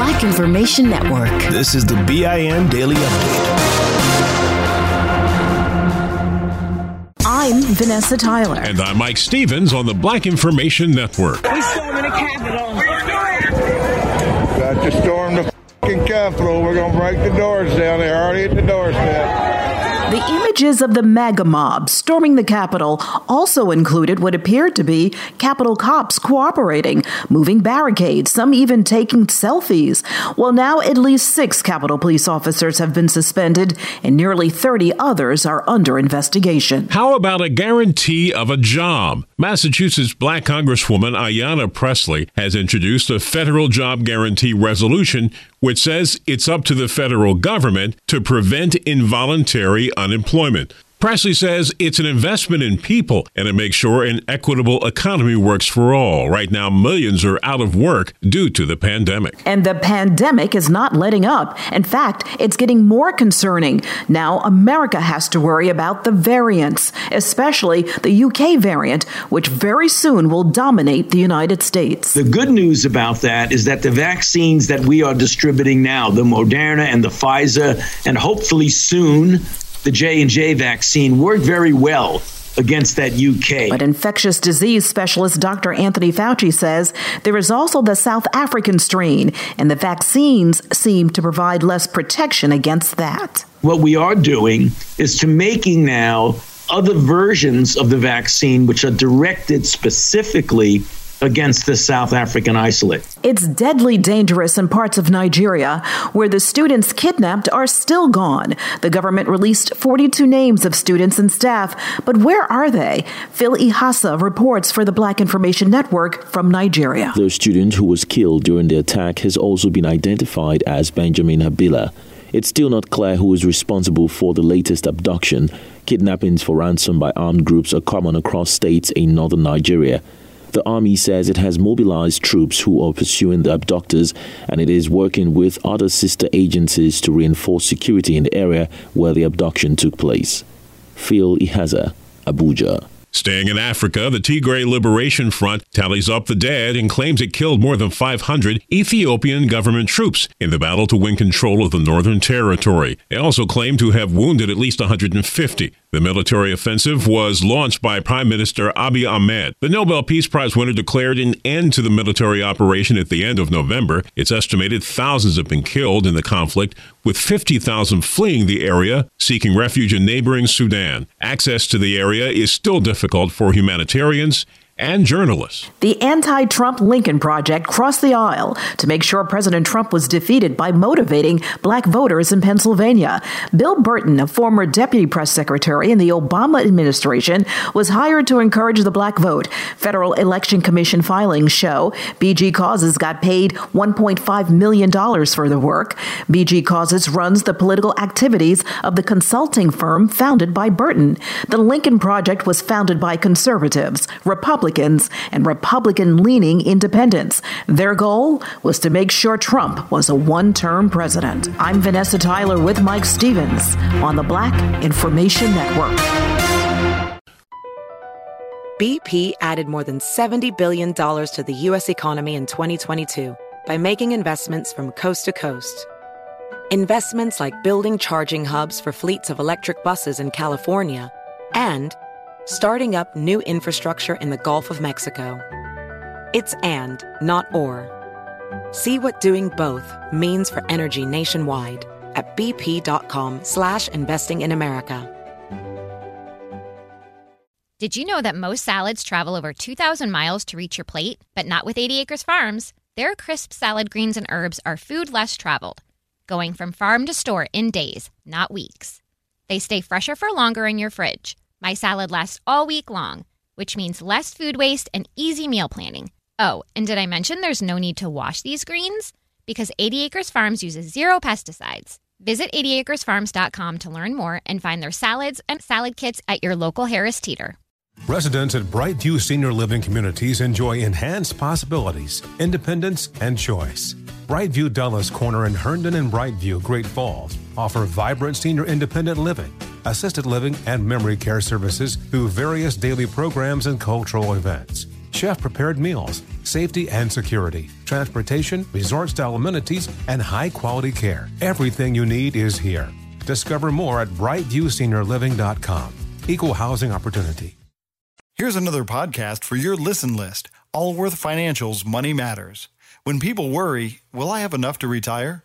Black Information Network. This is the BIN Daily Update. I'm Vanessa Tyler. And I'm Mike Stevens on the Black Information Network. We storming the Capitol. Got to storm the fucking Capitol. We're going to break the doors down. They're already at the doorstep. The images of the MAGA mob storming the Capitol also included what appeared to be Capitol cops cooperating, moving barricades, some even taking selfies. Well, now at least six Capitol police officers have been suspended, and nearly 30 others are under investigation. How about a guarantee of a job? Massachusetts Black Congresswoman Ayanna Pressley has introduced a federal job guarantee resolution which says it's up to the federal government to prevent involuntary unemployment. Pressley says it's an investment in people and it makes sure an equitable economy works for all. Right now, millions are out of work due to the pandemic. And the pandemic is not letting up. In fact, it's getting more concerning. Now, America has to worry about the variants, especially the UK variant, which very soon will dominate the United States. The good news about that is that the vaccines that we are distributing now, the Moderna and the Pfizer, and hopefully soon the J&J vaccine worked very well against that UK. But infectious disease specialist Dr. Anthony Fauci says there is also the South African strain, and the vaccines seem to provide less protection against that. What we are doing is to making now other versions of the vaccine which are directed specifically against the South African isolate. It's deadly dangerous in parts of Nigeria where the students kidnapped are still gone. The government released 42 names of students and staff, but where are they? Phil Ihasa reports for the Black Information Network from Nigeria. The student who was killed during the attack has also been identified as Benjamin Habila. It's still not clear who is responsible for the latest abduction. Kidnappings for ransom by armed groups are common across states in northern Nigeria. The army says it has mobilized troops who are pursuing the abductors and it is working with other sister agencies to reinforce security in the area where the abduction took place. Phil Ihaza, Abuja. Staying in Africa, the Tigray Liberation Front tallies up the dead and claims it killed more than 500 Ethiopian government troops in the battle to win control of the Northern Territory. They also claim to have wounded at least 150. The military offensive was launched by Prime Minister Abiy Ahmed. The Nobel Peace Prize winner declared an end to the military operation at the end of November. It's estimated thousands have been killed in the conflict, with 50,000 fleeing the area, seeking refuge in neighboring Sudan. Access to the area is still difficult for humanitarians and journalists. The anti Trump Lincoln Project crossed the aisle to make sure President Trump was defeated by motivating black voters in Pennsylvania. Bill Burton, a former deputy press secretary in the Obama administration, was hired to encourage the black vote. Federal Election Commission filings show BG Causes got paid $1.5 million for the work. BG Causes runs the political activities of the consulting firm founded by Burton. The Lincoln Project was founded by conservatives, Republicans, Republicans and Republican leaning independents. Their goal was to make sure Trump was a one term president. I'm Vanessa Tyler with Mike Stevens on the Black Information Network. BP added more than $70 billion to the U.S. economy in 2022 by making investments from coast to coast. Investments like building charging hubs for fleets of electric buses in California and starting up new infrastructure in the Gulf of Mexico. It's and, not or. See what doing both means for energy nationwide at bp.com slash investing in America. Did you know that most salads travel over 2,000 miles to reach your plate? But not with 80 Acres Farms. Their crisp salad greens and herbs are food less traveled, going from farm to store in days, not weeks. They stay fresher for longer in your fridge my salad lasts all week long, which means less food waste and easy meal planning. Oh, and did I mention there's no need to wash these greens? Because 80 Acres Farms uses zero pesticides. Visit 80acresfarms.com to learn more and find their salads and salad kits at your local Harris Teeter. Residents at Brightview Senior Living Communities enjoy enhanced possibilities, independence, and choice. Brightview Dulles Corner in Herndon and Brightview, Great Falls offer vibrant senior independent living, assisted living, and memory care services through various daily programs and cultural events. Chef prepared meals, safety and security, transportation, resort style amenities, and high quality care. Everything you need is here. Discover more at brightviewseniorliving.com. Equal housing opportunity. Here's another podcast for your listen list Allworth Financial's Money Matters. When people worry, will I have enough to retire?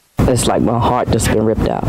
It's like my heart just been ripped out.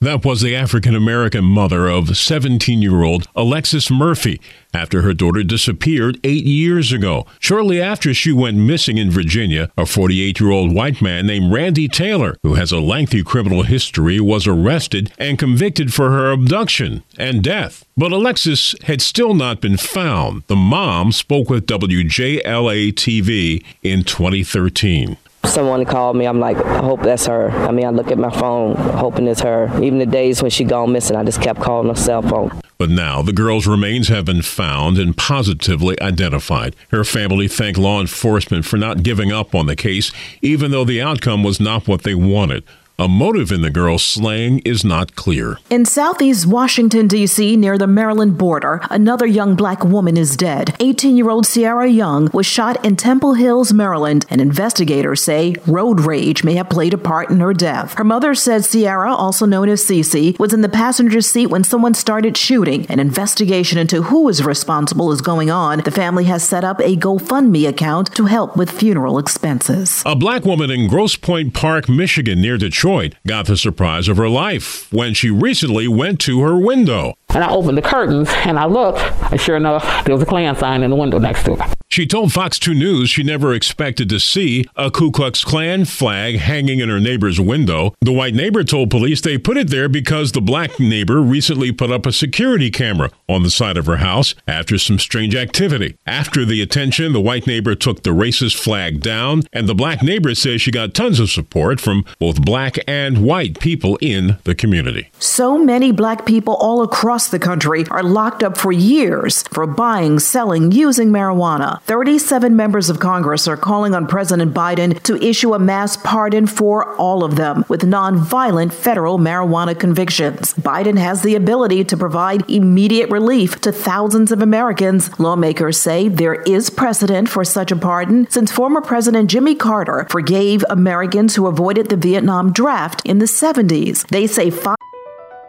That was the African American mother of 17 year old Alexis Murphy after her daughter disappeared eight years ago. Shortly after she went missing in Virginia, a 48 year old white man named Randy Taylor, who has a lengthy criminal history, was arrested and convicted for her abduction and death. But Alexis had still not been found. The mom spoke with WJLA TV in 2013 someone called me, I'm like, I hope that's her. I mean, I look at my phone, hoping it's her. Even the days when she gone missing, I just kept calling her cell phone. But now the girl's remains have been found and positively identified. Her family thanked law enforcement for not giving up on the case, even though the outcome was not what they wanted. A motive in the girl's slaying is not clear. In southeast Washington, D.C., near the Maryland border, another young black woman is dead. 18 year old Sierra Young was shot in Temple Hills, Maryland, and investigators say road rage may have played a part in her death. Her mother said Sierra, also known as Cece, was in the passenger seat when someone started shooting. An investigation into who is responsible is going on. The family has set up a GoFundMe account to help with funeral expenses. A black woman in Grosse Pointe Park, Michigan, near Detroit, Detroit got the surprise of her life when she recently went to her window. And I opened the curtains and I looked, and sure enough, there was a Klan sign in the window next to her. She told Fox 2 News she never expected to see a Ku Klux Klan flag hanging in her neighbor's window. The white neighbor told police they put it there because the black neighbor recently put up a security camera on the side of her house after some strange activity. After the attention, the white neighbor took the racist flag down, and the black neighbor says she got tons of support from both black and white people in the community. So many black people all across the country are locked up for years for buying, selling, using marijuana. 37 members of Congress are calling on President Biden to issue a mass pardon for all of them with nonviolent federal marijuana convictions. Biden has the ability to provide immediate relief to thousands of Americans. Lawmakers say there is precedent for such a pardon since former President Jimmy Carter forgave Americans who avoided the Vietnam draft in the 70s. They say five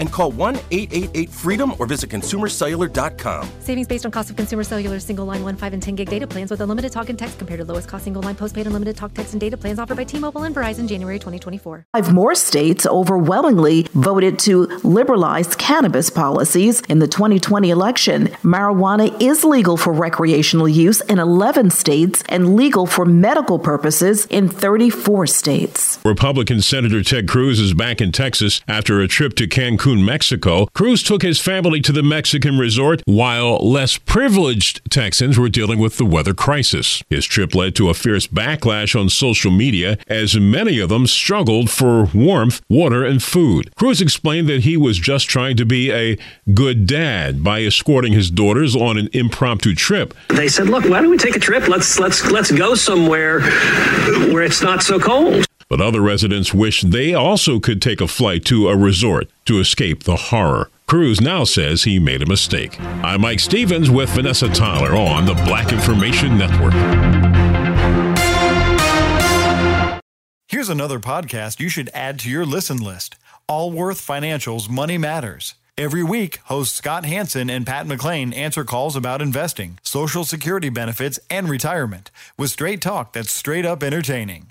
And call 1 888 freedom or visit consumercellular.com. Savings based on cost of consumer cellular single line 1, 5, and 10 gig data plans with unlimited talk and text compared to lowest cost single line postpaid unlimited talk, text, and data plans offered by T Mobile and Verizon January 2024. Five more states overwhelmingly voted to liberalize cannabis policies in the 2020 election. Marijuana is legal for recreational use in 11 states and legal for medical purposes in 34 states. Republican Senator Ted Cruz is back in Texas after a trip to Cancun Cancun, Mexico, Cruz took his family to the Mexican resort while less privileged Texans were dealing with the weather crisis. His trip led to a fierce backlash on social media as many of them struggled for warmth, water, and food. Cruz explained that he was just trying to be a good dad by escorting his daughters on an impromptu trip. They said, "Look, why don't we take a trip? Let's let's let's go somewhere where it's not so cold." But other residents wish they also could take a flight to a resort to escape the horror. Cruz now says he made a mistake. I'm Mike Stevens with Vanessa Tyler on the Black Information Network. Here's another podcast you should add to your listen list Allworth Financial's Money Matters. Every week, hosts Scott Hanson and Pat McLean answer calls about investing, Social Security benefits, and retirement with straight talk that's straight up entertaining.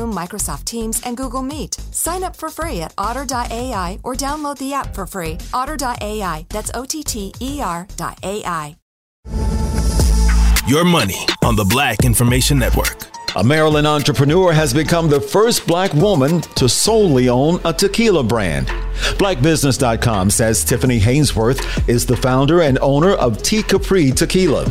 Zoom, Microsoft Teams, and Google Meet. Sign up for free at otter.ai or download the app for free. Otter.ai. That's O T T E R.ai. Your money on the Black Information Network. A Maryland entrepreneur has become the first black woman to solely own a tequila brand. BlackBusiness.com says Tiffany Haynesworth is the founder and owner of T Capri Tequila.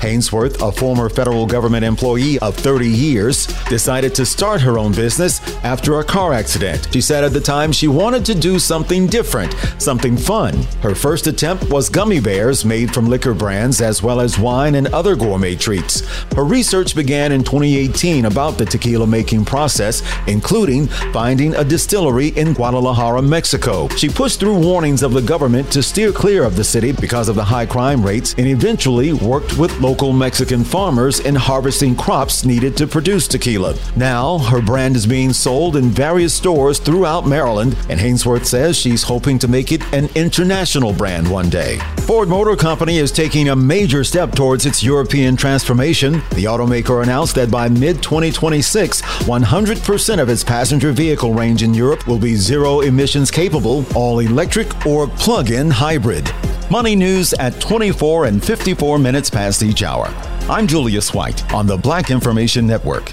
Haynesworth, a former federal government employee of 30 years, decided to start her own business after a car accident. She said at the time she wanted to do something different, something fun. Her first attempt was gummy bears made from liquor brands as well as wine and other gourmet treats. Her research began in 2018 about the tequila making process, including finding a distillery in Guadalajara, Mexico. She pushed through warnings of the government to steer clear of the city because of the high crime rates and eventually worked with local Mexican farmers in harvesting crops needed to produce tequila. Now, her brand is being sold in various stores throughout Maryland, and Haynesworth says she's hoping to make it an international brand one day. Ford Motor Company is taking a major step towards its European transformation. The automaker announced that by mid 2026, 100% of its passenger vehicle range in Europe will be zero emissions capable all electric or plug in hybrid. Money news at 24 and 54 minutes past each hour. I'm Julius White on the Black Information Network.